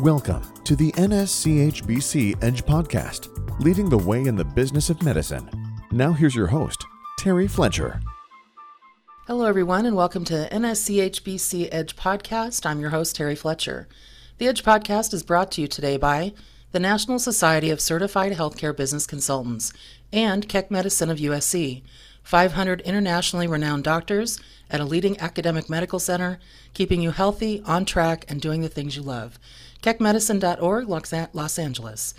Welcome to the NSCHBC Edge Podcast, leading the way in the business of medicine. Now, here's your host, Terry Fletcher. Hello, everyone, and welcome to NSCHBC Edge Podcast. I'm your host, Terry Fletcher. The Edge Podcast is brought to you today by the National Society of Certified Healthcare Business Consultants and Keck Medicine of USC, 500 internationally renowned doctors at a leading academic medical center, keeping you healthy, on track, and doing the things you love keckmedicine.org, Los Angeles.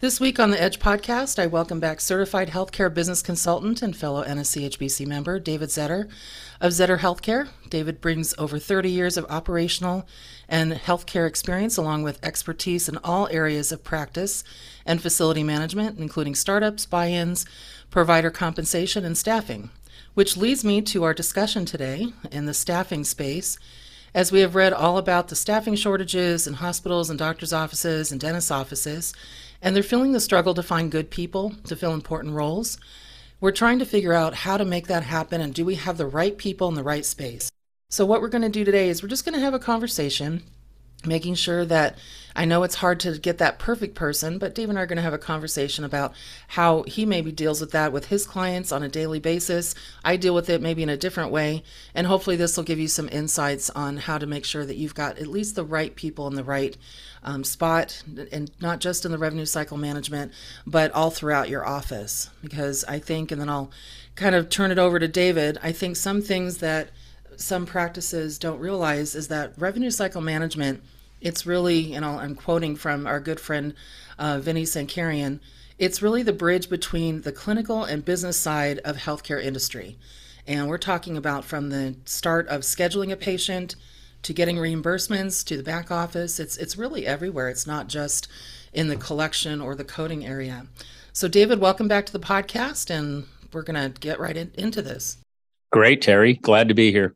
This week on the Edge podcast, I welcome back certified healthcare business consultant and fellow NSCHBC member David Zetter of Zetter Healthcare. David brings over 30 years of operational and healthcare experience, along with expertise in all areas of practice and facility management, including startups, buy ins, provider compensation, and staffing. Which leads me to our discussion today in the staffing space as we have read all about the staffing shortages in hospitals and doctors' offices and dentist offices, and they're feeling the struggle to find good people to fill important roles. We're trying to figure out how to make that happen and do we have the right people in the right space. So, what we're going to do today is we're just going to have a conversation making sure that I know it's hard to get that perfect person, but Dave and I are going to have a conversation about how he maybe deals with that with his clients on a daily basis. I deal with it maybe in a different way. And hopefully, this will give you some insights on how to make sure that you've got at least the right people in the right um, spot, and not just in the revenue cycle management, but all throughout your office. Because I think, and then I'll kind of turn it over to David, I think some things that some practices don't realize is that revenue cycle management it's really, and i am quoting from our good friend uh, Vinny Sankarian, it's really the bridge between the clinical and business side of healthcare industry. And we're talking about from the start of scheduling a patient to getting reimbursements to the back office. It's it's really everywhere. It's not just in the collection or the coding area. So David, welcome back to the podcast and we're going to get right in, into this. Great, Terry. Glad to be here.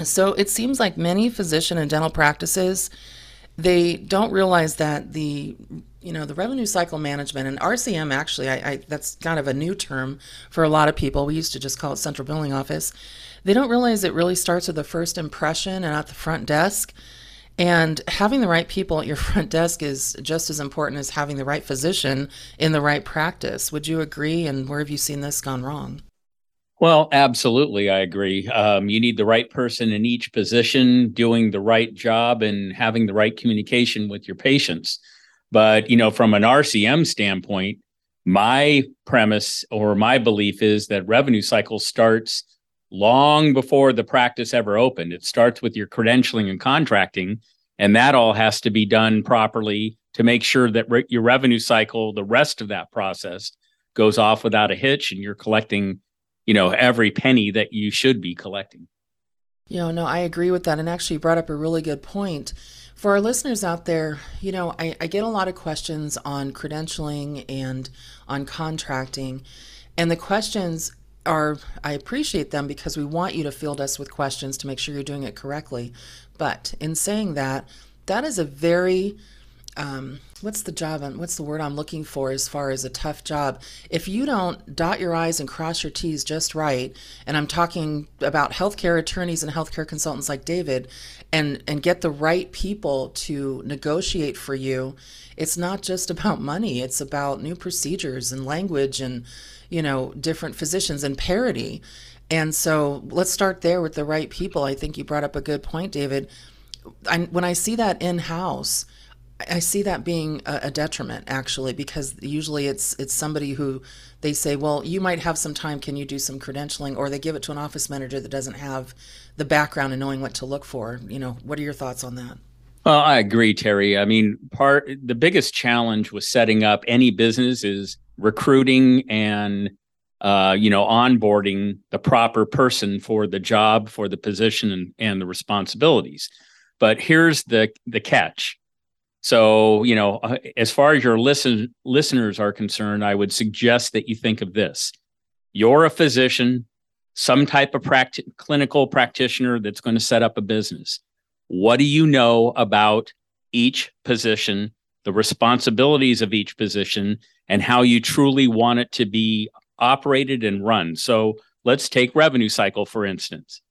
So it seems like many physician and dental practices they don't realize that the you know the revenue cycle management and RCM actually I, I, that's kind of a new term for a lot of people. We used to just call it central billing office. They don't realize it really starts with the first impression and at the front desk. And having the right people at your front desk is just as important as having the right physician in the right practice. Would you agree? And where have you seen this gone wrong? Well, absolutely. I agree. Um, you need the right person in each position doing the right job and having the right communication with your patients. But, you know, from an RCM standpoint, my premise or my belief is that revenue cycle starts long before the practice ever opened. It starts with your credentialing and contracting, and that all has to be done properly to make sure that re- your revenue cycle, the rest of that process, goes off without a hitch and you're collecting you know every penny that you should be collecting. You know no i agree with that and actually brought up a really good point. For our listeners out there you know I, I get a lot of questions on credentialing and on contracting and the questions are i appreciate them because we want you to field us with questions to make sure you're doing it correctly. But in saying that that is a very um, what's the job and what's the word I'm looking for as far as a tough job? If you don't dot your I's and cross your T's just right, and I'm talking about healthcare attorneys and healthcare consultants like David, and and get the right people to negotiate for you, it's not just about money. It's about new procedures and language and you know different physicians and parity. And so let's start there with the right people. I think you brought up a good point, David. I, when I see that in house I see that being a, detriment actually because usually it's it's somebody who they say, well, you might have some time. Can you do some credentialing? Or they give it to an office manager that doesn't have the background and knowing what to look for. You know, what are your thoughts on that? Well, I agree, Terry. I mean, part the biggest challenge with setting up any business is recruiting and uh, you know onboarding the proper person for the job, for the position, and, and the responsibilities. But here's the the catch so, you know, uh, as far as your listen listeners are concerned, I would suggest that you think of this. You're a physician, some type of practi- clinical practitioner that's going to set up a business. What do you know about each position, the responsibilities of each position, and how you truly want it to be operated and run? So, let's take revenue cycle for instance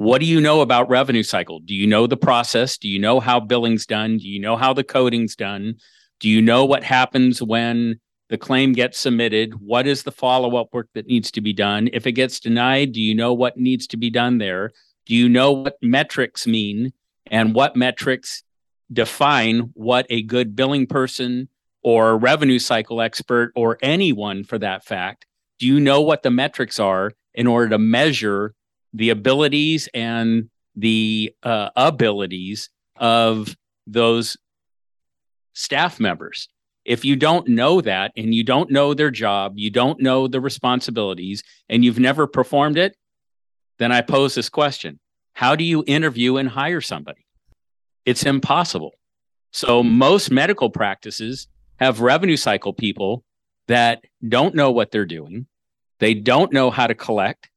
what do you know about revenue cycle? Do you know the process? Do you know how billing's done? Do you know how the coding's done? Do you know what happens when the claim gets submitted? What is the follow up work that needs to be done? If it gets denied, do you know what needs to be done there? Do you know what metrics mean and what metrics define what a good billing person or revenue cycle expert or anyone for that fact? Do you know what the metrics are in order to measure the abilities and the uh, abilities of those staff members. If you don't know that and you don't know their job, you don't know the responsibilities, and you've never performed it, then I pose this question How do you interview and hire somebody? It's impossible. So, most medical practices have revenue cycle people that don't know what they're doing, they don't know how to collect,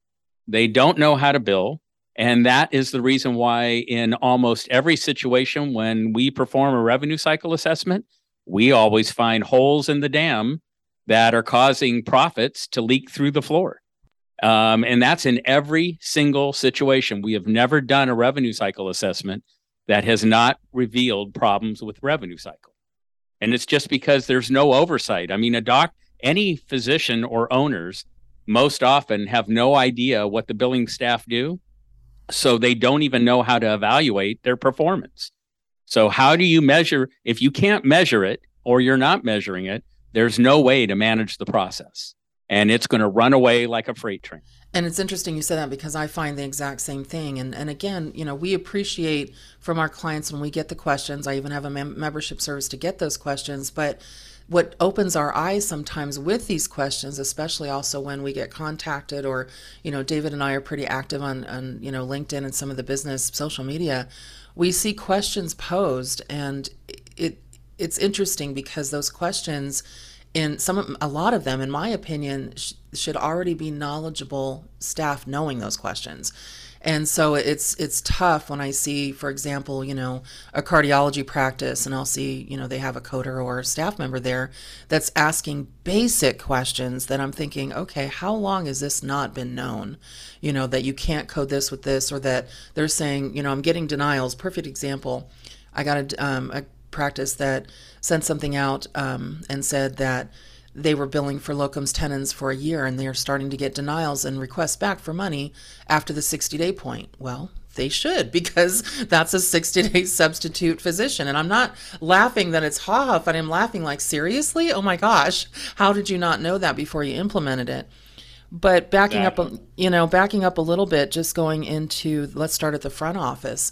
they don't know how to bill. And that is the reason why, in almost every situation, when we perform a revenue cycle assessment, we always find holes in the dam that are causing profits to leak through the floor. Um, and that's in every single situation. We have never done a revenue cycle assessment that has not revealed problems with revenue cycle. And it's just because there's no oversight. I mean, a doc, any physician or owners most often have no idea what the billing staff do. So they don't even know how to evaluate their performance. So, how do you measure? If you can't measure it or you're not measuring it, there's no way to manage the process. And it's going to run away like a freight train. And it's interesting you said that because I find the exact same thing. And and again, you know, we appreciate from our clients when we get the questions. I even have a mem- membership service to get those questions, but what opens our eyes sometimes with these questions, especially also when we get contacted or, you know, David and I are pretty active on, on you know, LinkedIn and some of the business social media, we see questions posed and it it's interesting because those questions in some a lot of them in my opinion sh- should already be knowledgeable staff knowing those questions and so it's it's tough when I see, for example, you know, a cardiology practice, and I'll see, you know, they have a coder or a staff member there that's asking basic questions that I'm thinking, okay, how long has this not been known? You know, that you can't code this with this, or that they're saying, you know, I'm getting denials. Perfect example. I got a, um, a practice that sent something out um, and said that they were billing for locums tenens for a year and they're starting to get denials and requests back for money after the 60 day point. Well, they should because that's a 60 day substitute physician. And I'm not laughing that it's ha ha, but I'm laughing like, seriously? Oh my gosh, how did you not know that before you implemented it? But backing exactly. up, you know, backing up a little bit, just going into let's start at the front office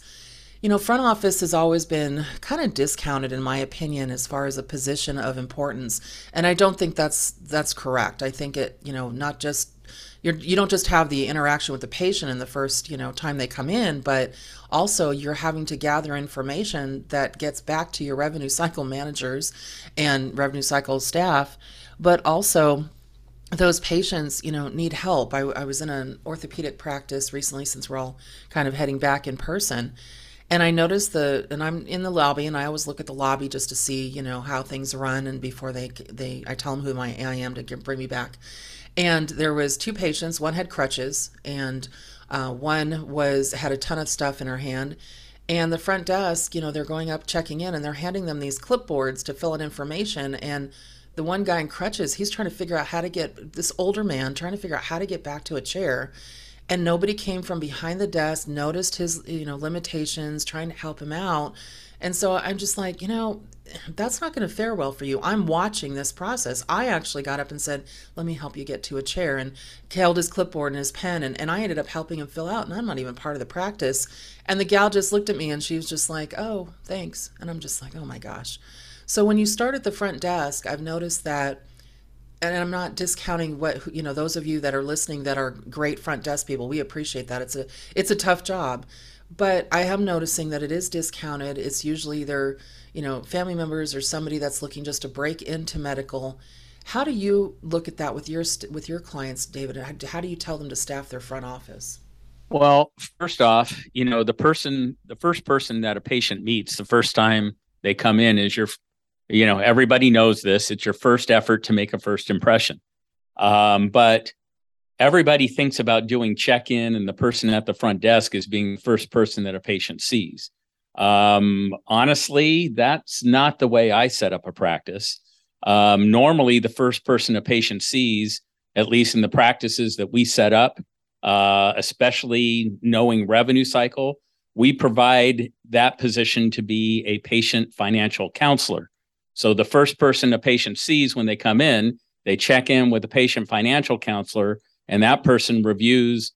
you know, front office has always been kind of discounted, in my opinion, as far as a position of importance, and I don't think that's that's correct. I think it, you know, not just you're, you don't just have the interaction with the patient in the first you know time they come in but also you're having to gather information that gets back to your revenue cycle managers and revenue cycle staff but also those patients you know need help I, I was in an orthopedic practice recently since we're all kind of heading back in person and I noticed the, and I'm in the lobby, and I always look at the lobby just to see, you know, how things run, and before they, they, I tell them who my, I am to get, bring me back. And there was two patients. One had crutches, and uh, one was had a ton of stuff in her hand. And the front desk, you know, they're going up, checking in, and they're handing them these clipboards to fill in information. And the one guy in crutches, he's trying to figure out how to get this older man trying to figure out how to get back to a chair and nobody came from behind the desk noticed his you know limitations trying to help him out. And so i'm just like you know that's not going to fare well for you. I'm watching this process. I actually got up and said let me help you get to a chair and held his clipboard and his pen and, and i ended up helping him fill out and i'm not even part of the practice. And the gal just looked at me and she was just like oh thanks. And i'm just like oh my gosh. So when you start at the front desk i've noticed that and I'm not discounting what you know those of you that are listening that are great front desk people. We appreciate that. It's a it's a tough job, but I am noticing that it is discounted. It's usually either you know family members or somebody that's looking just to break into medical. How do you look at that with your with your clients, David? How do you tell them to staff their front office? Well, first off, you know the person, the first person that a patient meets the first time they come in is your you know everybody knows this it's your first effort to make a first impression. Um, but everybody thinks about doing check-in and the person at the front desk is being the first person that a patient sees. Um, honestly that's not the way i set up a practice. Um, normally the first person a patient sees at least in the practices that we set up uh, especially knowing revenue cycle we provide that position to be a patient financial counselor so the first person a patient sees when they come in they check in with the patient financial counselor and that person reviews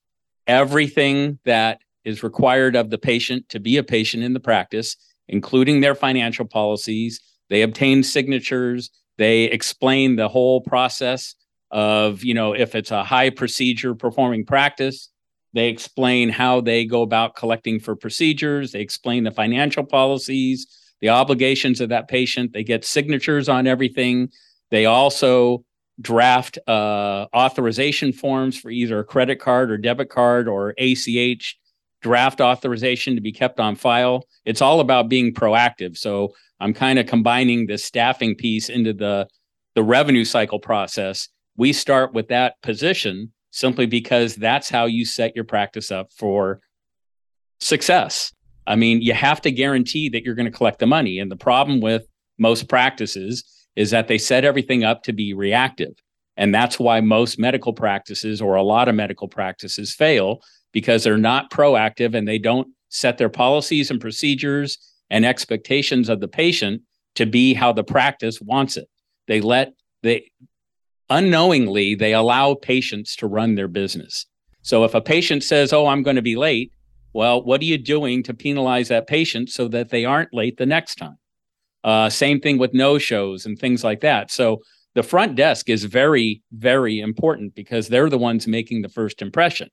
everything that is required of the patient to be a patient in the practice, including their financial policies. They obtain signatures. They explain the whole process of, you know, if it's a high procedure performing practice, they explain how they go about collecting for procedures. They explain the financial policies, the obligations of that patient. They get signatures on everything. They also draft uh, authorization forms for either a credit card or debit card or ACH draft authorization to be kept on file. It's all about being proactive. So I'm kind of combining the staffing piece into the the revenue cycle process. We start with that position simply because that's how you set your practice up for success. I mean, you have to guarantee that you're going to collect the money. And the problem with most practices is that they set everything up to be reactive. And that's why most medical practices or a lot of medical practices fail because they're not proactive and they don't set their policies and procedures and expectations of the patient to be how the practice wants it. They let they unknowingly they allow patients to run their business. So if a patient says, "Oh, I'm going to be late," well, what are you doing to penalize that patient so that they aren't late the next time? Uh, same thing with no shows and things like that. So the front desk is very, very important because they're the ones making the first impression.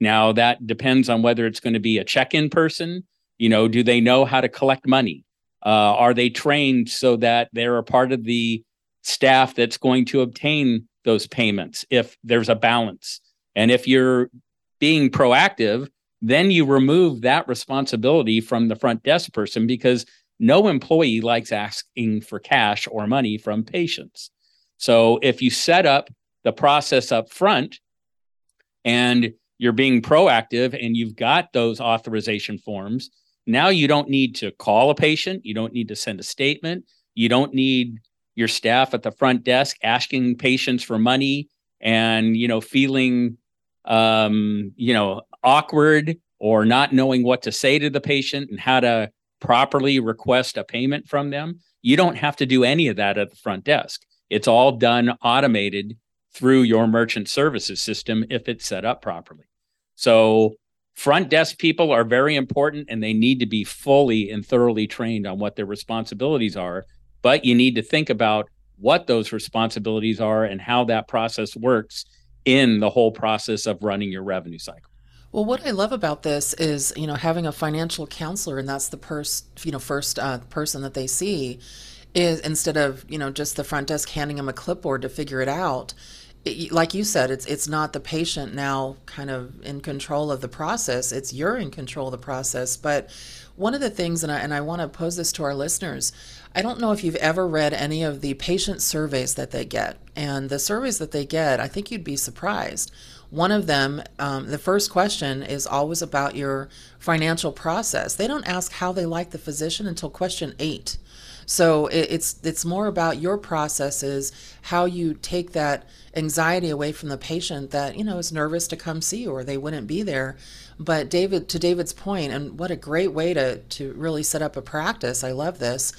Now, that depends on whether it's going to be a check in person. You know, do they know how to collect money? Uh, are they trained so that they're a part of the staff that's going to obtain those payments if there's a balance? And if you're being proactive, then you remove that responsibility from the front desk person because no employee likes asking for cash or money from patients. So if you set up the process up front and you're being proactive and you've got those authorization forms, now you don't need to call a patient, you don't need to send a statement, you don't need your staff at the front desk asking patients for money and you know feeling um, you know awkward or not knowing what to say to the patient and how to properly request a payment from them, you don't have to do any of that at the front desk. It's all done automated through your merchant services system if it's set up properly. So, front desk people are very important and they need to be fully and thoroughly trained on what their responsibilities are. But you need to think about what those responsibilities are and how that process works in the whole process of running your revenue cycle. Well, what I love about this is, you know, having a financial counselor, and that's the first, you know, first uh, person that they see, is instead of, you know, just the front desk handing them a clipboard to figure it out. It, like you said, it's it's not the patient now kind of in control of the process. It's you're in control of the process. But one of the things, and I and I want to pose this to our listeners. I don't know if you've ever read any of the patient surveys that they get, and the surveys that they get, I think you'd be surprised one of them, um, the first question is always about your financial process. They don't ask how they like the physician until question eight. So it, it's it's more about your processes, how you take that anxiety away from the patient that you know is nervous to come see you or they wouldn't be there. But David, to David's point, and what a great way to to really set up a practice. I love this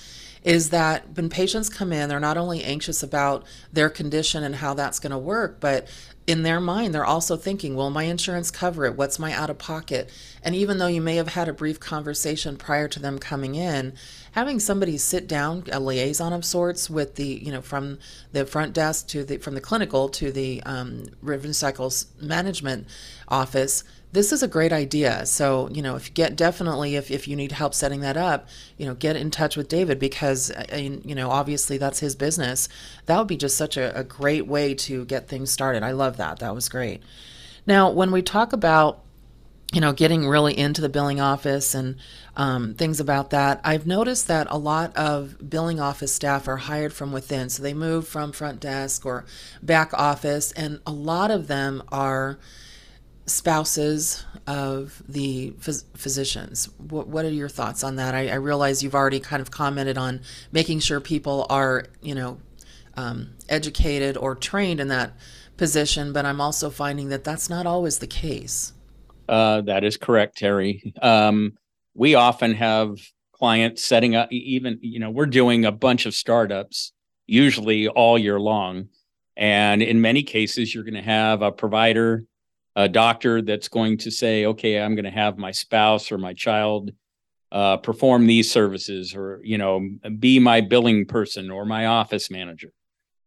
is that when patients come in, they're not only anxious about their condition and how that's going to work, but in their mind, they're also thinking, will my insurance cover it? What's my out of pocket? And even though you may have had a brief conversation prior to them coming in, having somebody sit down, a liaison of sorts with the, you know, from the front desk to the, from the clinical to the um, revenue cycles management office, this is a great idea. So, you know, if you get definitely, if, if you need help setting that up, you know, get in touch with David because, uh, you know, obviously that's his business. That would be just such a, a great way to get things started. I love that. That was great. Now, when we talk about you know, getting really into the billing office and um, things about that, I've noticed that a lot of billing office staff are hired from within. So they move from front desk or back office, and a lot of them are spouses of the phys- physicians. What, what, are your thoughts on that? I, I, realize you've already kind of commented on making sure people are, you know, um, educated or trained in that position, but I'm also finding that that's not always the case. Uh, that is correct, Terry. Um, we often have clients setting up, even, you know, we're doing a bunch of startups usually all year long. And in many cases, you're going to have a provider, a doctor that's going to say, okay, I'm going to have my spouse or my child uh, perform these services or, you know, be my billing person or my office manager.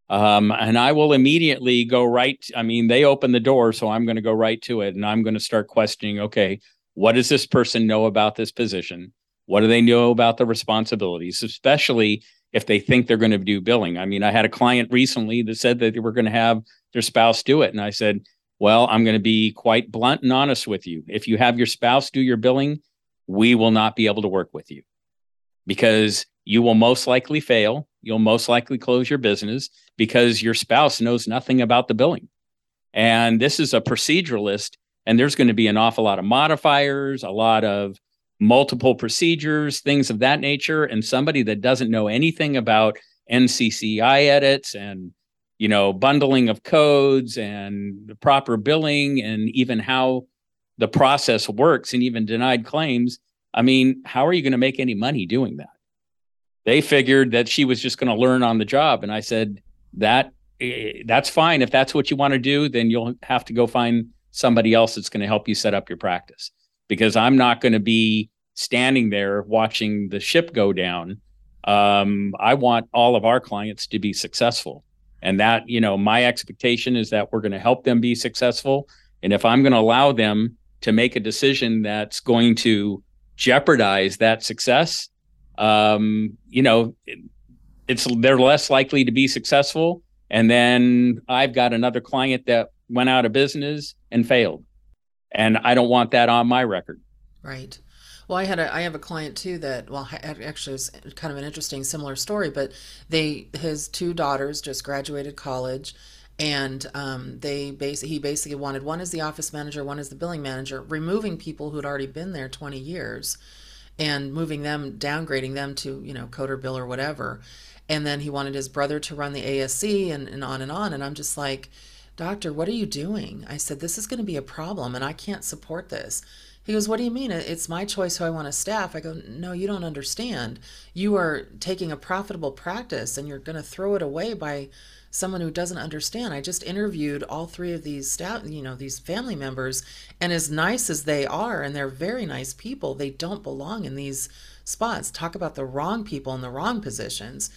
Um, and I will immediately go right. I mean, they open the door, so I'm going to go right to it, and I'm going to start questioning. Okay, what does this person know about this position? What do they know about the responsibilities, especially if they think they're going to do billing? I mean, I had a client recently that said that they were going to have their spouse do it, and I said, "Well, I'm going to be quite blunt and honest with you. If you have your spouse do your billing, we will not be able to work with you because you will most likely fail. You'll most likely close your business because your spouse knows nothing about the billing. And this is a proceduralist, and there's going to be an awful lot of modifiers, a lot of multiple procedures, things of that nature. And somebody that doesn't know anything about NCCI edits and you know bundling of codes and the proper billing and even how the process works and even denied claims i mean how are you going to make any money doing that? They figured that she was just going to learn on the job and i said that eh, that's fine. If that's what you want to do then you'll have to go find somebody else that's going to help you set up your practice because i'm not going to be standing there watching the ship go down. Um, i want all of our clients to be successful and that you know my expectation is that we're going to help them be successful and if i'm going to allow them to make a decision that's going to jeopardize that success um, you know, it's they're less likely to be successful. And then I've got another client that went out of business and failed, and I don't want that on my record. Right. Well, I had a I have a client too that well actually it's kind of an interesting similar story, but they his two daughters just graduated college, and um, they basically he basically wanted one as the office manager, one as the billing manager, removing people who had already been there twenty years and moving them, downgrading them to, you know, coder bill or whatever. And then he wanted his brother to run the ASC and, and on and on. And I'm just like, Doctor, what are you doing? I said, This is going to be a problem and I can't support this. He goes, What do you mean? It's my choice who I want to staff. I go, No, you don't understand. You are taking a profitable practice and you're going to throw it away by someone who doesn't understand. I just interviewed all three of these staff, you know, these family members, and as nice as they are, and they're very nice people, they don't belong in these spots. Talk about the wrong people in the wrong positions.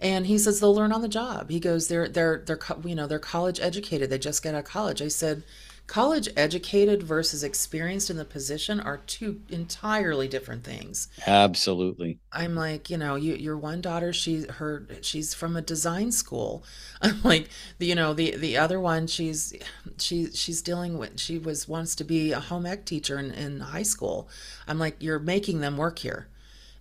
And he says they'll learn on the job. He goes, they're they're they're you know they're college educated. They just get out of college. I said, college educated versus experienced in the position are two entirely different things. Absolutely. I'm like you know you, your one daughter she her she's from a design school. I'm like you know the the other one she's she she's dealing with she was wants to be a home ec teacher in, in high school. I'm like you're making them work here.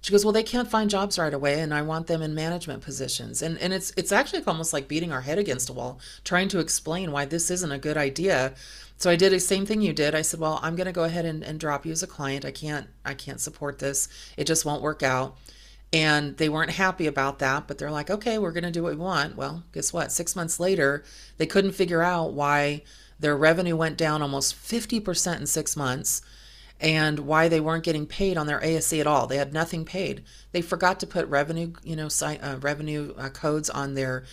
She goes well they can't find jobs right away and i want them in management positions. And and it's it's actually almost like beating our head against a wall trying to explain why this isn't a good idea so I did the same thing you did. I said, well, I'm going to go ahead and, and drop you as a client. I can't, I can't support this. It just won't work out. And they weren't happy about that, but they're like, okay, we're going to do what we want. Well, guess what? Six months later, they couldn't figure out why their revenue went down almost 50% in six months and why they weren't getting paid on their ASC at all. They had nothing paid. They forgot to put revenue, you know, uh, revenue uh, codes on their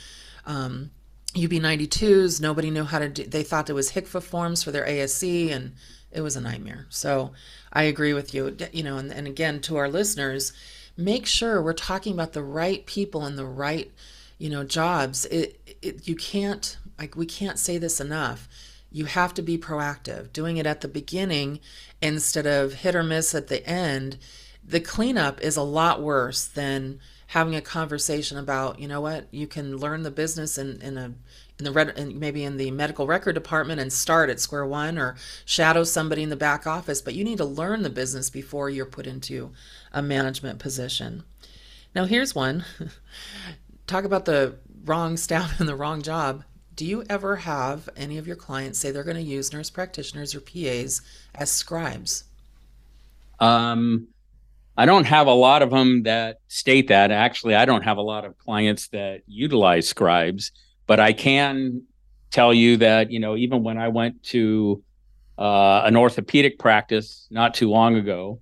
um, UB92s. Nobody knew how to do, they thought it was HCFA forms for their ASC and it was a nightmare. So I agree with you, you know, and, and again, to our listeners, make sure we're talking about the right people and the right, you know, jobs. It, it, you can't, like, we can't say this enough. You have to be proactive, doing it at the beginning instead of hit or miss at the end. The cleanup is a lot worse than having a conversation about, you know what, you can learn the business in, in a in the red maybe in the medical record department and start at square one or shadow somebody in the back office, but you need to learn the business before you're put into a management position. Now here's one. Talk about the wrong staff and the wrong job. Do you ever have any of your clients say they're going to use nurse practitioners or PAs as scribes? Um, I don't have a lot of them that state that. Actually, I don't have a lot of clients that utilize scribes, but I can tell you that, you know, even when I went to uh, an orthopedic practice not too long ago,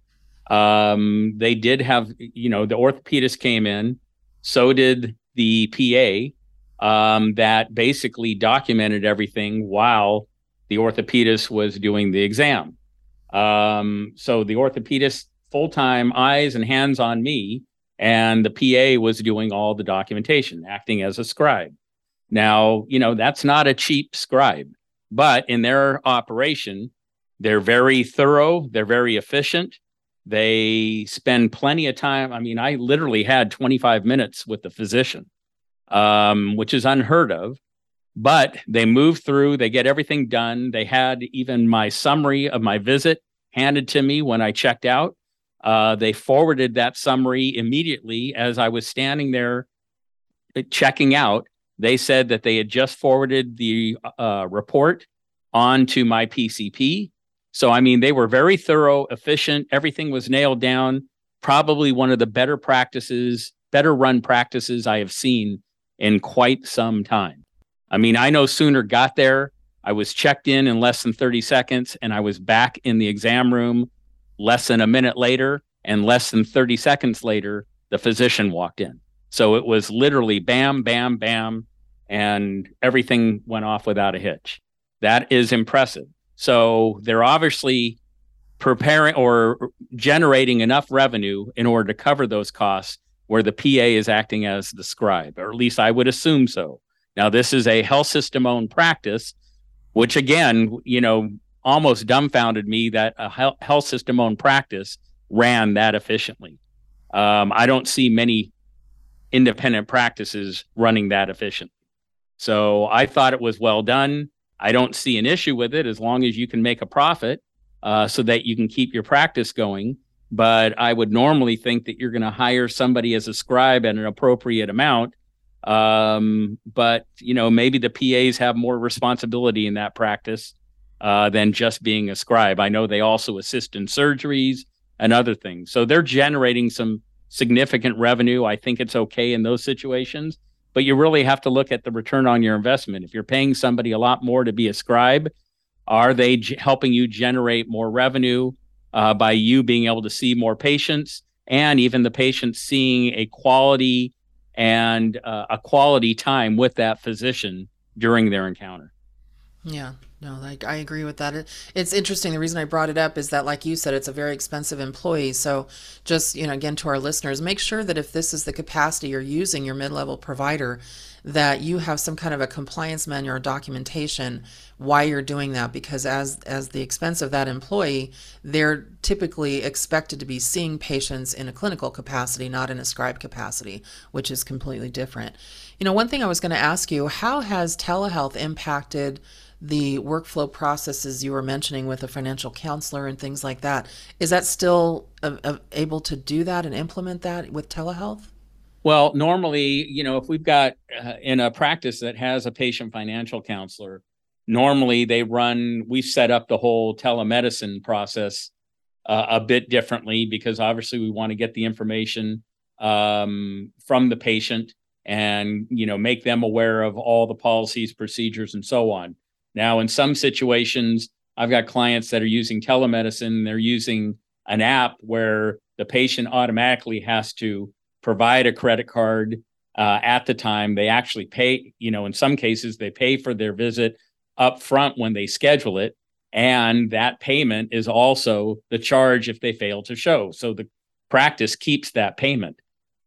um, they did have, you know, the orthopedist came in, so did the PA um, that basically documented everything while the orthopedist was doing the exam. Um, so the orthopedist full time eyes and hands on me, and the PA was doing all the documentation, acting as a scribe. Now, you know, that's not a cheap scribe, but in their operation, they're very thorough, they're very efficient. They spend plenty of time. I mean, I literally had 25 minutes with the physician um, which is unheard of. But they move through, they get everything done. They had even my summary of my visit handed to me when I checked out. Uh, they forwarded that summary immediately as I was standing there uh, checking out. They said that they had just forwarded the uh, report onto my PCP. So, I mean, they were very thorough, efficient. Everything was nailed down. Probably one of the better practices, better run practices I have seen in quite some time. I mean, I no sooner got there, I was checked in in less than 30 seconds, and I was back in the exam room less than a minute later. And less than 30 seconds later, the physician walked in. So it was literally bam, bam, bam, and everything went off without a hitch. That is impressive. So they're obviously preparing or generating enough revenue in order to cover those costs where the PA is acting as the scribe, or at least I would assume so. Now, this is a health system owned practice, which again, you know, almost dumbfounded me that a health system owned practice ran that efficiently. Um, I don't see many independent practices running that efficiently. So I thought it was well done. I don't see an issue with it as long as you can make a profit uh, so that you can keep your practice going but I would normally think that you're going to hire somebody as a scribe at an appropriate amount. Um, but you know, maybe the PAs have more responsibility in that practice uh, than just being a scribe. I know they also assist in surgeries and other things, so they're generating some significant revenue. I think it's okay in those situations, but you really have to look at the return on your investment. If you're paying somebody a lot more to be a scribe, are they g- helping you generate more revenue? uh, by you being able to see more patients and even the patients seeing a quality and uh, a quality time with that physician during their encounter. Yeah, no, like I agree with that. It, it's interesting. The reason I brought it up is that, like you said, it's a very expensive employee. So, just you know, again to our listeners, make sure that if this is the capacity you're using your mid-level provider, that you have some kind of a compliance manual or documentation why you're doing that because as as the expense of that employee they're typically expected to be seeing patients in a clinical capacity not in a scribe capacity which is completely different you know one thing i was going to ask you how has telehealth impacted the workflow processes you were mentioning with a financial counselor and things like that is that still uh, uh, able to do that and implement that with telehealth well, normally, you know, if we've got uh, in a practice that has a patient financial counselor, normally they run, we've set up the whole telemedicine process uh, a bit differently because obviously we want to get the information um, from the patient and, you know, make them aware of all the policies, procedures, and so on. Now, in some situations, I've got clients that are using telemedicine, they're using an app where the patient automatically has to provide a credit card uh, at the time. They actually pay, you know, in some cases, they pay for their visit up front when they schedule it. And that payment is also the charge if they fail to show. So the practice keeps that payment.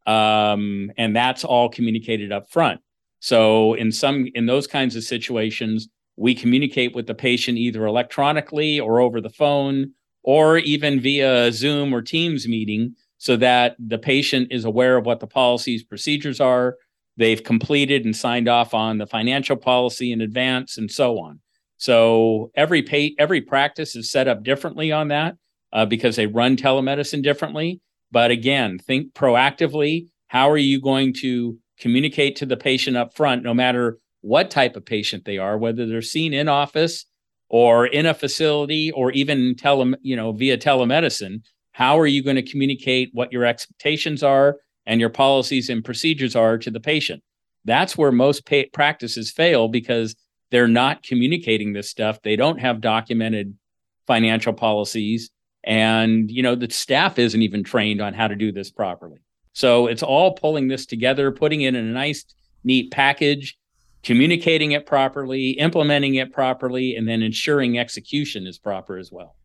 Um, and that's all communicated up front. So in some in those kinds of situations, we communicate with the patient either electronically or over the phone or even via Zoom or Teams meeting so that the patient is aware of what the policies procedures are. They've completed and signed off on the financial policy in advance and so on. So every pay, every practice is set up differently on that uh, because they run telemedicine differently. But again think proactively. How are you going to communicate to the patient up front no matter what type of patient they are whether they're seen in office or in a facility or even tele, you know via telemedicine how are you going to communicate what your expectations are and your policies and procedures are to the patient? That's where most pa- practices fail because they're not communicating this stuff. They don't have documented financial policies and you know the staff isn't even trained on how to do this properly. So it's all pulling this together, putting it in a nice neat package, communicating it properly, implementing it properly and then ensuring execution is proper as well.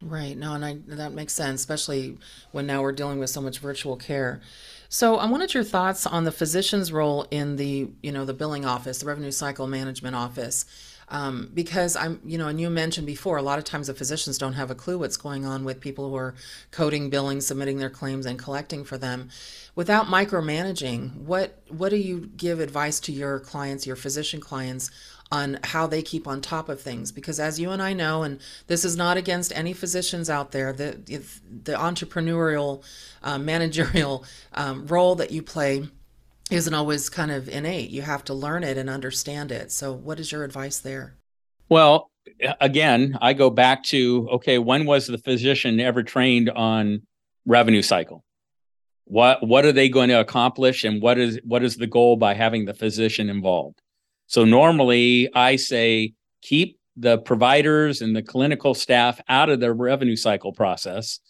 Right. No, and I, that makes sense, especially when now we're dealing with so much virtual care. So I wanted your thoughts on the physician's role in the, you know, the billing office, the revenue cycle management office. Um, because I'm, you know, and you mentioned before, a lot of times the physicians don't have a clue what's going on with people who are coding billing, submitting their claims, and collecting for them. Without micromanaging, what what do you give advice to your clients, your physician clients, on how they keep on top of things because as you and I know and this is not against any physicians out there the the entrepreneurial uh, managerial um, role that you play isn't always kind of innate. You have to learn it and understand it. So what is your advice there? Well again I go back to okay when was the physician ever trained on revenue cycle? What what are they going to accomplish and what is what is the goal by having the physician involved? So normally I say keep the providers and the clinical staff out of the revenue cycle process,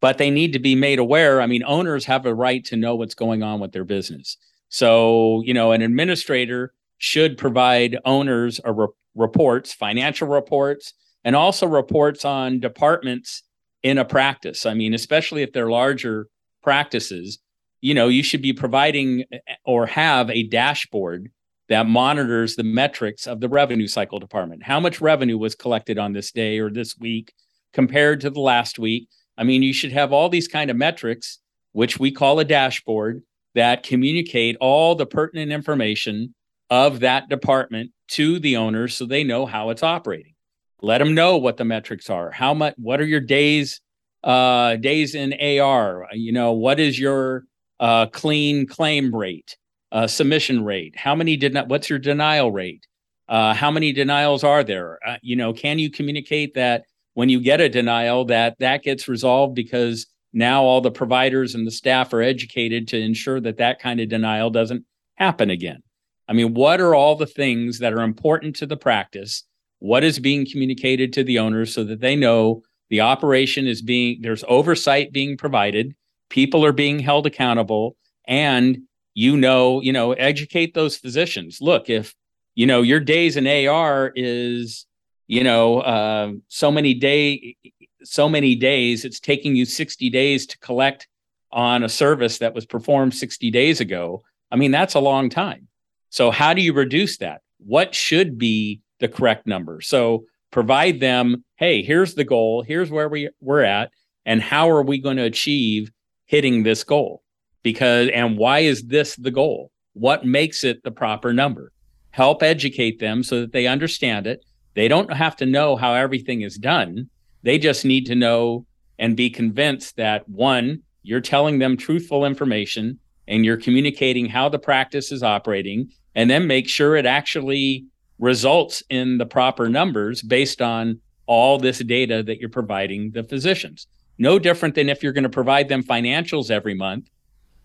but they need to be made aware. I mean, owners have a right to know what's going on with their business. So, you know, an administrator should provide owners a re- reports, financial reports, and also reports on departments in a practice. I mean, especially if they're larger practices, you know, you should be providing eh, or have a dashboard that monitors the metrics of the revenue cycle department. How much revenue was collected on this day or this week compared to the last week? I mean, you should have all these kind of metrics, which we call a dashboard, that communicate all the pertinent information of that department to the owners so they know how it's operating. Let them know what the metrics are. How much what are your days uh days in AR? You know, what is your uh clean claim rate? uh, submission rate? How many did not? What's your denial rate? Uh, how many denials are there? Uh, you know, can you communicate that when you get a denial that that gets resolved because now all the providers and the staff are educated to ensure that that kind of denial doesn't happen again? I mean, what are all the things that are important to the practice? What is being communicated to the owners so that they know the operation is being there's oversight being provided, people are being held accountable, and you know, you know, educate those physicians. Look, if you know your days in AR is, you know, uh, so many day, so many days, it's taking you 60 days to collect on a service that was performed 60 days ago. I mean, that's a long time. So how do you reduce that? What should be the correct number? So provide them, hey, here's the goal, here's where we, we're at, and how are we going to achieve hitting this goal? because and why is this the goal what makes it the proper number help educate them so that they understand it they don't have to know how everything is done they just need to know and be convinced that one you're telling them truthful information and you're communicating how the practice is operating and then make sure it actually results in the proper numbers based on all this data that you're providing the physicians no different than if you're going to provide them financials every month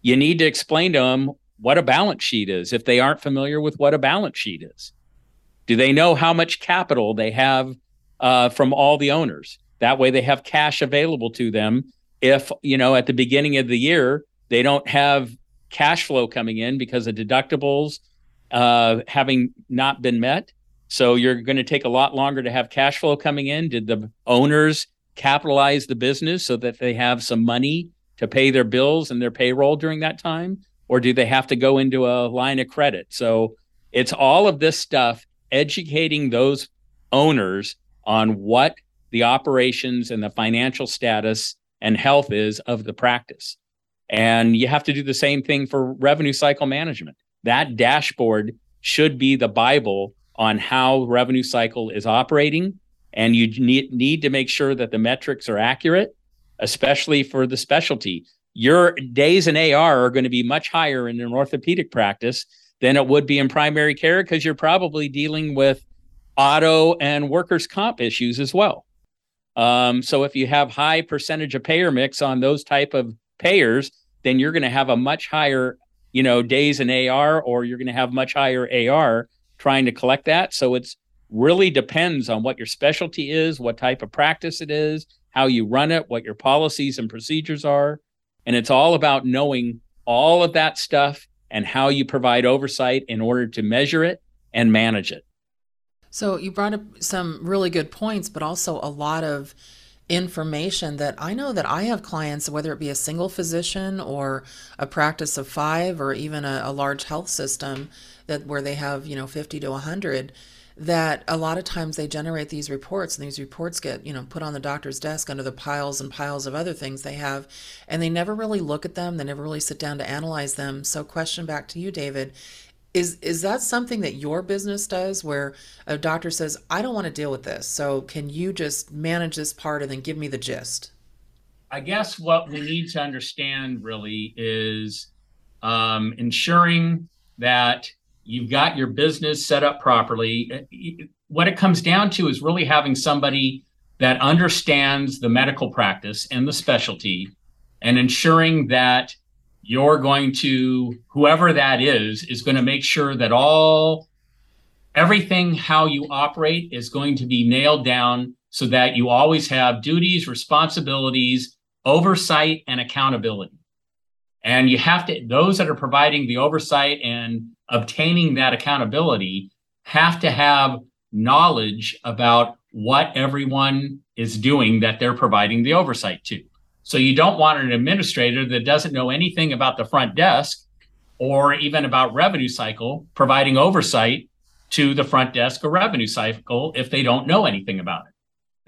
you need to explain to them what a balance sheet is if they aren't familiar with what a balance sheet is. Do they know how much capital they have uh, from all the owners? That way, they have cash available to them. If you know at the beginning of the year they don't have cash flow coming in because of deductibles uh, having not been met, so you're going to take a lot longer to have cash flow coming in. Did the owners capitalize the business so that they have some money to pay their bills and their payroll during that time? Or do they have to go into a line of credit? So it's all of this stuff educating those owners on what the operations and the financial status and health is of the practice. And you have to do the same thing for revenue cycle management. That dashboard should be the Bible on how revenue cycle is operating. And you need, need to make sure that the metrics are accurate, especially for the specialty. Your days in AR are going to be much higher in an orthopedic practice than it would be in primary care because you're probably dealing with auto and workers' comp issues as well. Um, so if you have high percentage of payer mix on those type of payers, then you're going to have a much higher, you know, days in AR, or you're going to have much higher AR trying to collect that. So it's really depends on what your specialty is, what type of practice it is, how you run it, what your policies and procedures are. And it's all about knowing all of that stuff and how you provide oversight in order to measure it and manage it. So you brought up some really good points, but also a lot of information that I know that I have clients, whether it be a single physician or a practice of five or even a, a large health system that where they have, you know, 50 to 100 that a lot of times they generate these reports and these reports get you know put on the doctor's desk under the piles and piles of other things they have and they never really look at them. They never really sit down to analyze them. So question back to you david is is that something that your business does where a doctor says i don't want to deal with this so can you just manage this part and then give me the gist i guess what we need to understand really is um, ensuring that you've got your business set up properly. Uh, what it comes down to is really having somebody that understands the medical practice and the specialty and ensuring that you're going to whoever that is is going to make sure that all everything how you operate is going to be nailed down so that you always have duties responsibilities oversight and accountability and you have to those that are providing the oversight and obtaining that accountability have to have knowledge about what everyone is doing that they're providing the oversight to. So you don't want an administrator that doesn't know anything about the front desk or even about revenue cycle providing oversight to the front desk or revenue cycle if they don't know anything about it.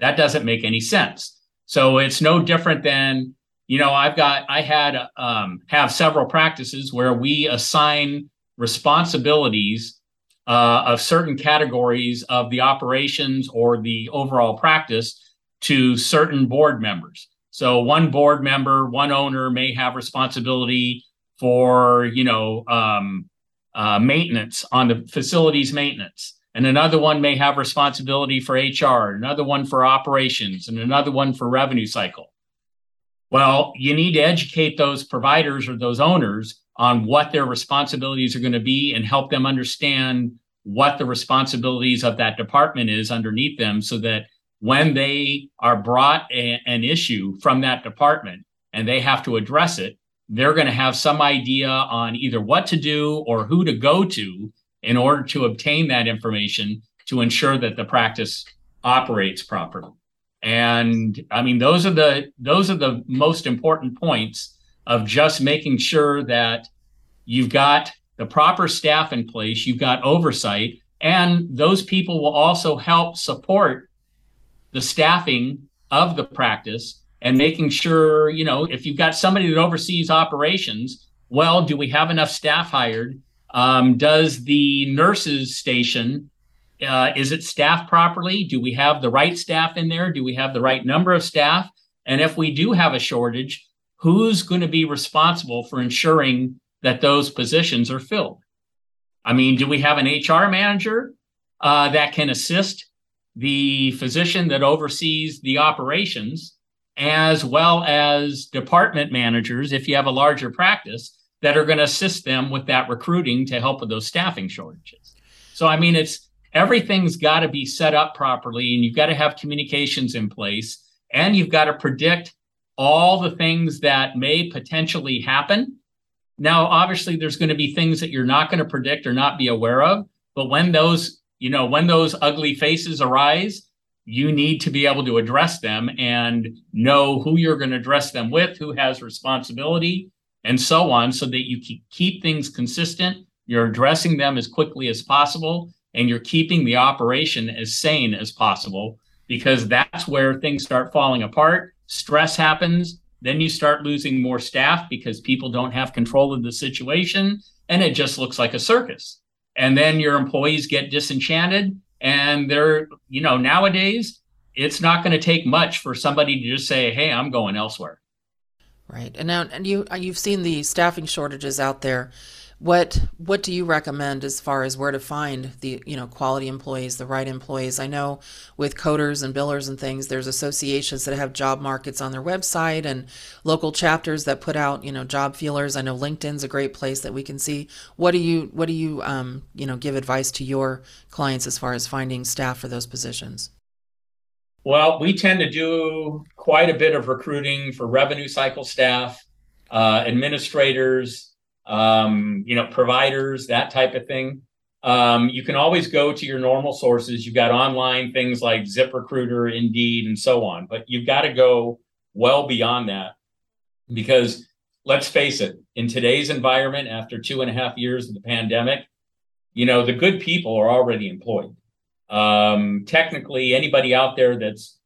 That doesn't make any sense. So it's no different than, you know, I've got, I had, um, have several practices where we assign responsibilities uh, of certain categories of the operations or the overall practice to certain board members. So one board member, one owner may have responsibility for, you know, um, uh, maintenance on the facilities maintenance. And another one may have responsibility for HR, another one for operations, and another one for revenue cycle. Well, you need to educate those providers or those owners on what their responsibilities are going to be and help them understand what the responsibilities of that department is underneath them so that when they are brought a, an issue from that department and they have to address it, they're going to have some idea on either what to do or who to go to in order to obtain that information to ensure that the practice operates properly. And I mean, those are the those are the most important points of just making sure that you've got the proper staff in place, you've got oversight, and those people will also help support the staffing of the practice and making sure, you know, if you've got somebody that oversees operations, well, do we have enough staff hired? Um, does the nurses station uh, is it staffed properly? Do we have the right staff in there? Do we have the right number of staff? And if we do have a shortage, who's going to be responsible for ensuring that those positions are filled? I mean, do we have an HR manager uh, that can assist the physician that oversees the operations, as well as department managers, if you have a larger practice, that are going to assist them with that recruiting to help with those staffing shortages? So, I mean, it's everything's got to be set up properly, and you've got to have communications in place, and you've got to predict all the things that may potentially happen. Now, obviously, there's going to be things that you're not going to predict or not be aware of. But when those, you know, when those ugly faces arise, you need to be able to address them and know who you're going to address them with, who has responsibility, and so on, so that you keep things consistent. You're addressing them as quickly as possible, and you're keeping the operation as sane as possible because that's where things start falling apart stress happens then you start losing more staff because people don't have control of the situation and it just looks like a circus. And then your employees get disenchanted and they're, you know, nowadays it's not going to take much for somebody to just say, "Hey, I'm going elsewhere." Right. And now and you you've seen the staffing shortages out there. What what do you recommend as far as where to find the you know quality employees, the right employees? I know with coders and billers and things, there's associations that have job markets on their website and local chapters that put out you know job feelers. I know LinkedIn's a great place that we can see. What do you what do you um, you know give advice to your clients as far as finding staff for those positions? Well, we tend to do quite a bit of recruiting for revenue cycle staff, uh, administrators um, you know, providers, that type of thing. Um, you can always go to your normal sources. You've got online things like ZipRecruiter, Indeed, and so on, but you've got to go well beyond that because let's face it, in today's environment, after two and a half years of the pandemic, you know, the good people are already employed. Um, technically, anybody out there that's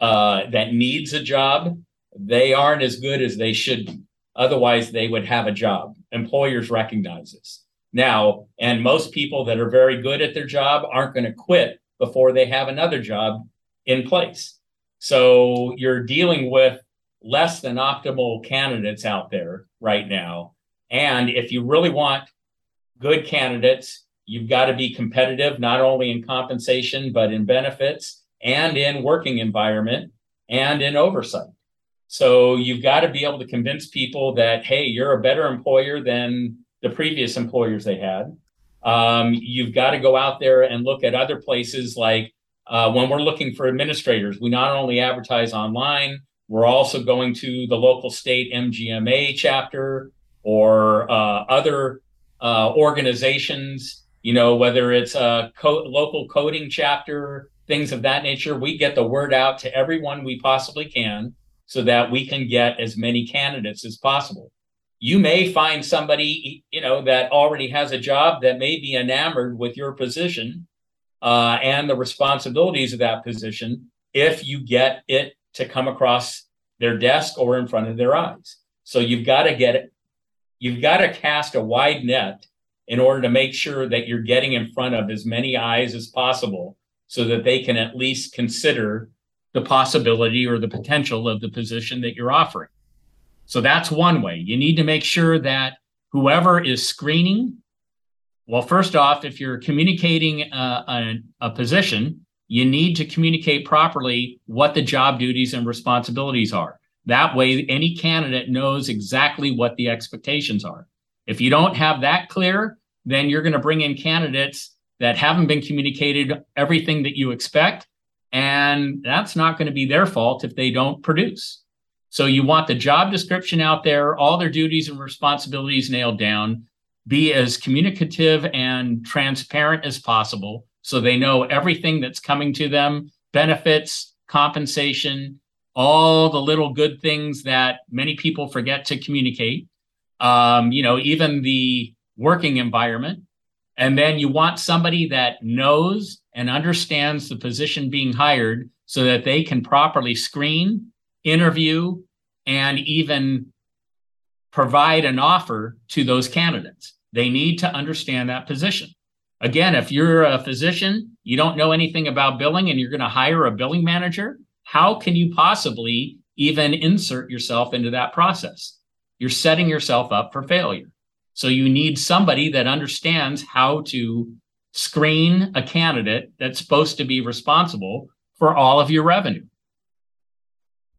uh, that needs a job, they aren't as good as they should be. Otherwise, they would have a job. Employers recognize this. Now, and most people that are very good at their job aren't going to quit before they have another job in place. So you're dealing with less than optimal candidates out there right now. And if you really want good candidates, you've got to be competitive, not only in compensation, but in benefits and in working environment and in oversight. So you've got to be able to convince people that, hey, you're a better employer than the previous employers they had. Um, you've got to go out there and look at other places like uh, when we're looking for administrators, we not only advertise online, we're also going to the local state MGMA chapter or uh, other uh, organizations, you know, whether it's a co- local coding chapter, things of that nature. We get the word out to everyone we possibly can so that we can get as many candidates as possible. You may find somebody, you know, that already has a job that may be enamored with your position uh, and the responsibilities of that position if you get it to come across their desk or in front of their eyes. So you've got to get it. You've got to cast a wide net in order to make sure that you're getting in front of as many eyes as possible so that they can at least consider the possibility or the potential of the position that you're offering. So that's one way. You need to make sure that whoever is screening, well, first off, if you're communicating uh, a, a, a position, you need to communicate properly what the job duties and responsibilities are. That way, any candidate knows exactly what the expectations are. If you don't have that clear, then you're going to bring in candidates that haven't been communicated everything that you expect and that's not going to be their fault if they don't produce. So you want the job description out there, all their duties and responsibilities nailed down, be as communicative and transparent as possible so they know everything that's coming to them, benefits, compensation, all the little good things that many people forget to communicate. Um, you know, even the working environment. And then you want somebody that knows and understands the position being hired so that they can properly screen, interview, and even provide an offer to those candidates. They need to understand that position. Again, if you're a physician, you don't know anything about billing and you're going to hire a billing manager, how can you possibly even insert yourself into that process? You're setting yourself up for failure. So you need somebody that understands how to screen a candidate that's supposed to be responsible for all of your revenue.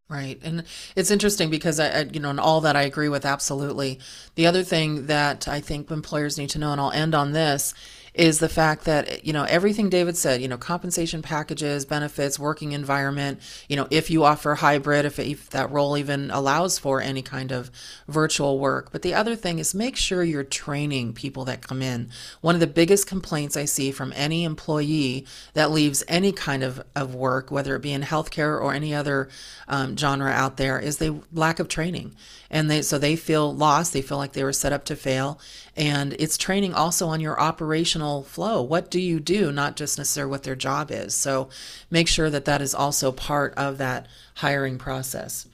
Right. And it's interesting because I, I, you know, and all that I agree with absolutely. The other thing that I think employers need to know, and I'll end on this, is the fact that you know everything David said, you know, compensation packages, benefits, working environment, you know, if you offer hybrid, if, if that role even allows for any kind of virtual work. But the other thing is make sure you're training people that come in. One of the biggest complaints I see from any employee that leaves any kind of, of work, whether it be in healthcare or any other um, genre out there, is the lack of training and they so they feel lost they feel like they were set up to fail and it's training also on your operational flow what do you do not just necessarily what their job is so make sure that that is also part of that hiring process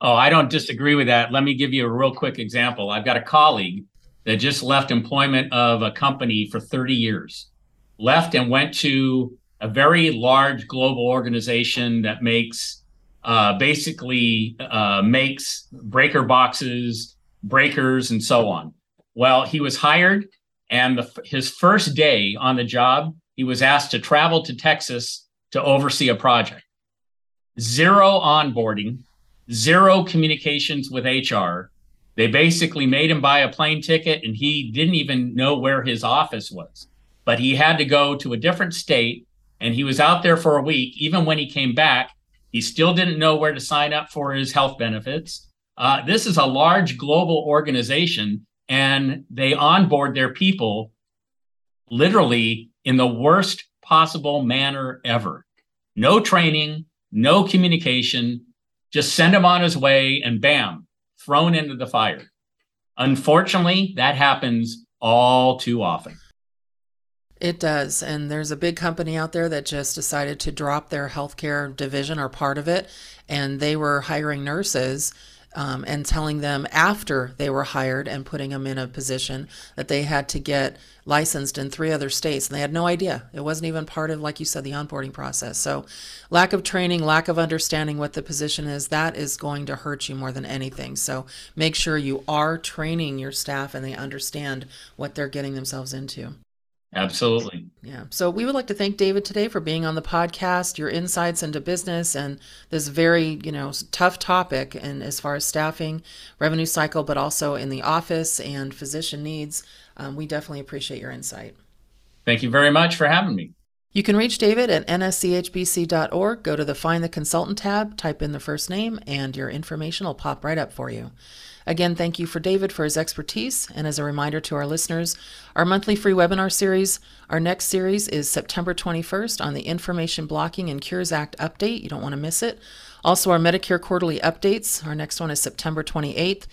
Oh, I don't disagree with that. Let me give you a real quick example. I've got a colleague that just left employment of a company for 30 years, left and went to a very large global organization that makes uh, basically uh, makes breaker boxes, breakers, and so on. Well, he was hired, and the, his first day on the job, he was asked to travel to Texas to oversee a project. Zero onboarding, zero communications with HR. They basically made him buy a plane ticket and he didn't even know where his office was. But he had to go to a different state and he was out there for a week. Even when he came back, he still didn't know where to sign up for his health benefits. Uh, this is a large global organization and they onboard their people literally in the worst possible manner ever. No training, no communication, just send him on his way and bam, thrown into the fire. Unfortunately, that happens all too often. It does. And there's a big company out there that just decided to drop their healthcare division or part of it. And they were hiring nurses um, and telling them after they were hired and putting them in a position that they had to get licensed in three other states. And they had no idea. It wasn't even part of like you said the onboarding process. So lack of training lack of understanding what the position is that is going to hurt you more than anything. So make sure you are training your staff and they understand what they're getting themselves into Absolutely. Yeah. So we would like to thank David today for being on the podcast, your insights into business and this very, you know, tough topic and as far as staffing, revenue cycle, but also in the office and physician needs. Um, we definitely appreciate your insight. Thank you very much for having me. You can reach David at nschbc.org. Go to the Find the Consultant tab, type in the first name, and your information will pop right up for you. Again, thank you for David for his expertise. And as a reminder to our listeners, our monthly free webinar series, our next series is September 21st on the Information Blocking and Cures Act update. You don't want to miss it. Also, our Medicare quarterly updates. Our next one is September 28th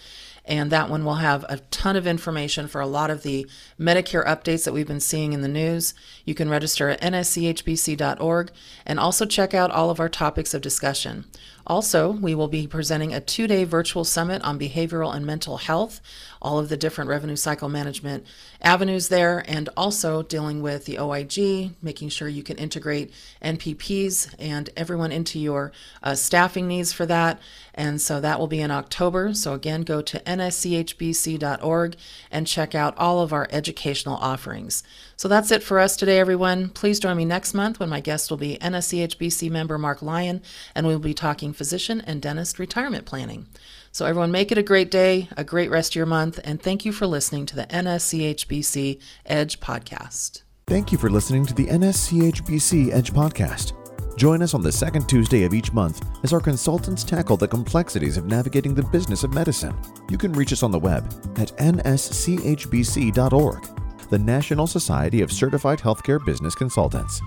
and that one will have a ton of information for a lot of the Medicare updates that we've been seeing in the news. You can register at nschbc.org and also check out all of our topics of discussion. Also, we will be presenting a two day virtual summit on behavioral and mental health, all of the different revenue cycle management avenues there, and also dealing with the OIG, making sure you can integrate NPPs and everyone into your uh, staffing needs for that. And so that will be in October. So, again, go to nschbc.org and check out all of our educational offerings. So that's it for us today, everyone. Please join me next month when my guest will be NSCHBC member Mark Lyon, and we'll be talking physician and dentist retirement planning. So, everyone, make it a great day, a great rest of your month, and thank you for listening to the NSCHBC Edge podcast. Thank you for listening to the NSCHBC Edge podcast. Join us on the second Tuesday of each month as our consultants tackle the complexities of navigating the business of medicine. You can reach us on the web at nschbc.org, the National Society of Certified Healthcare Business Consultants.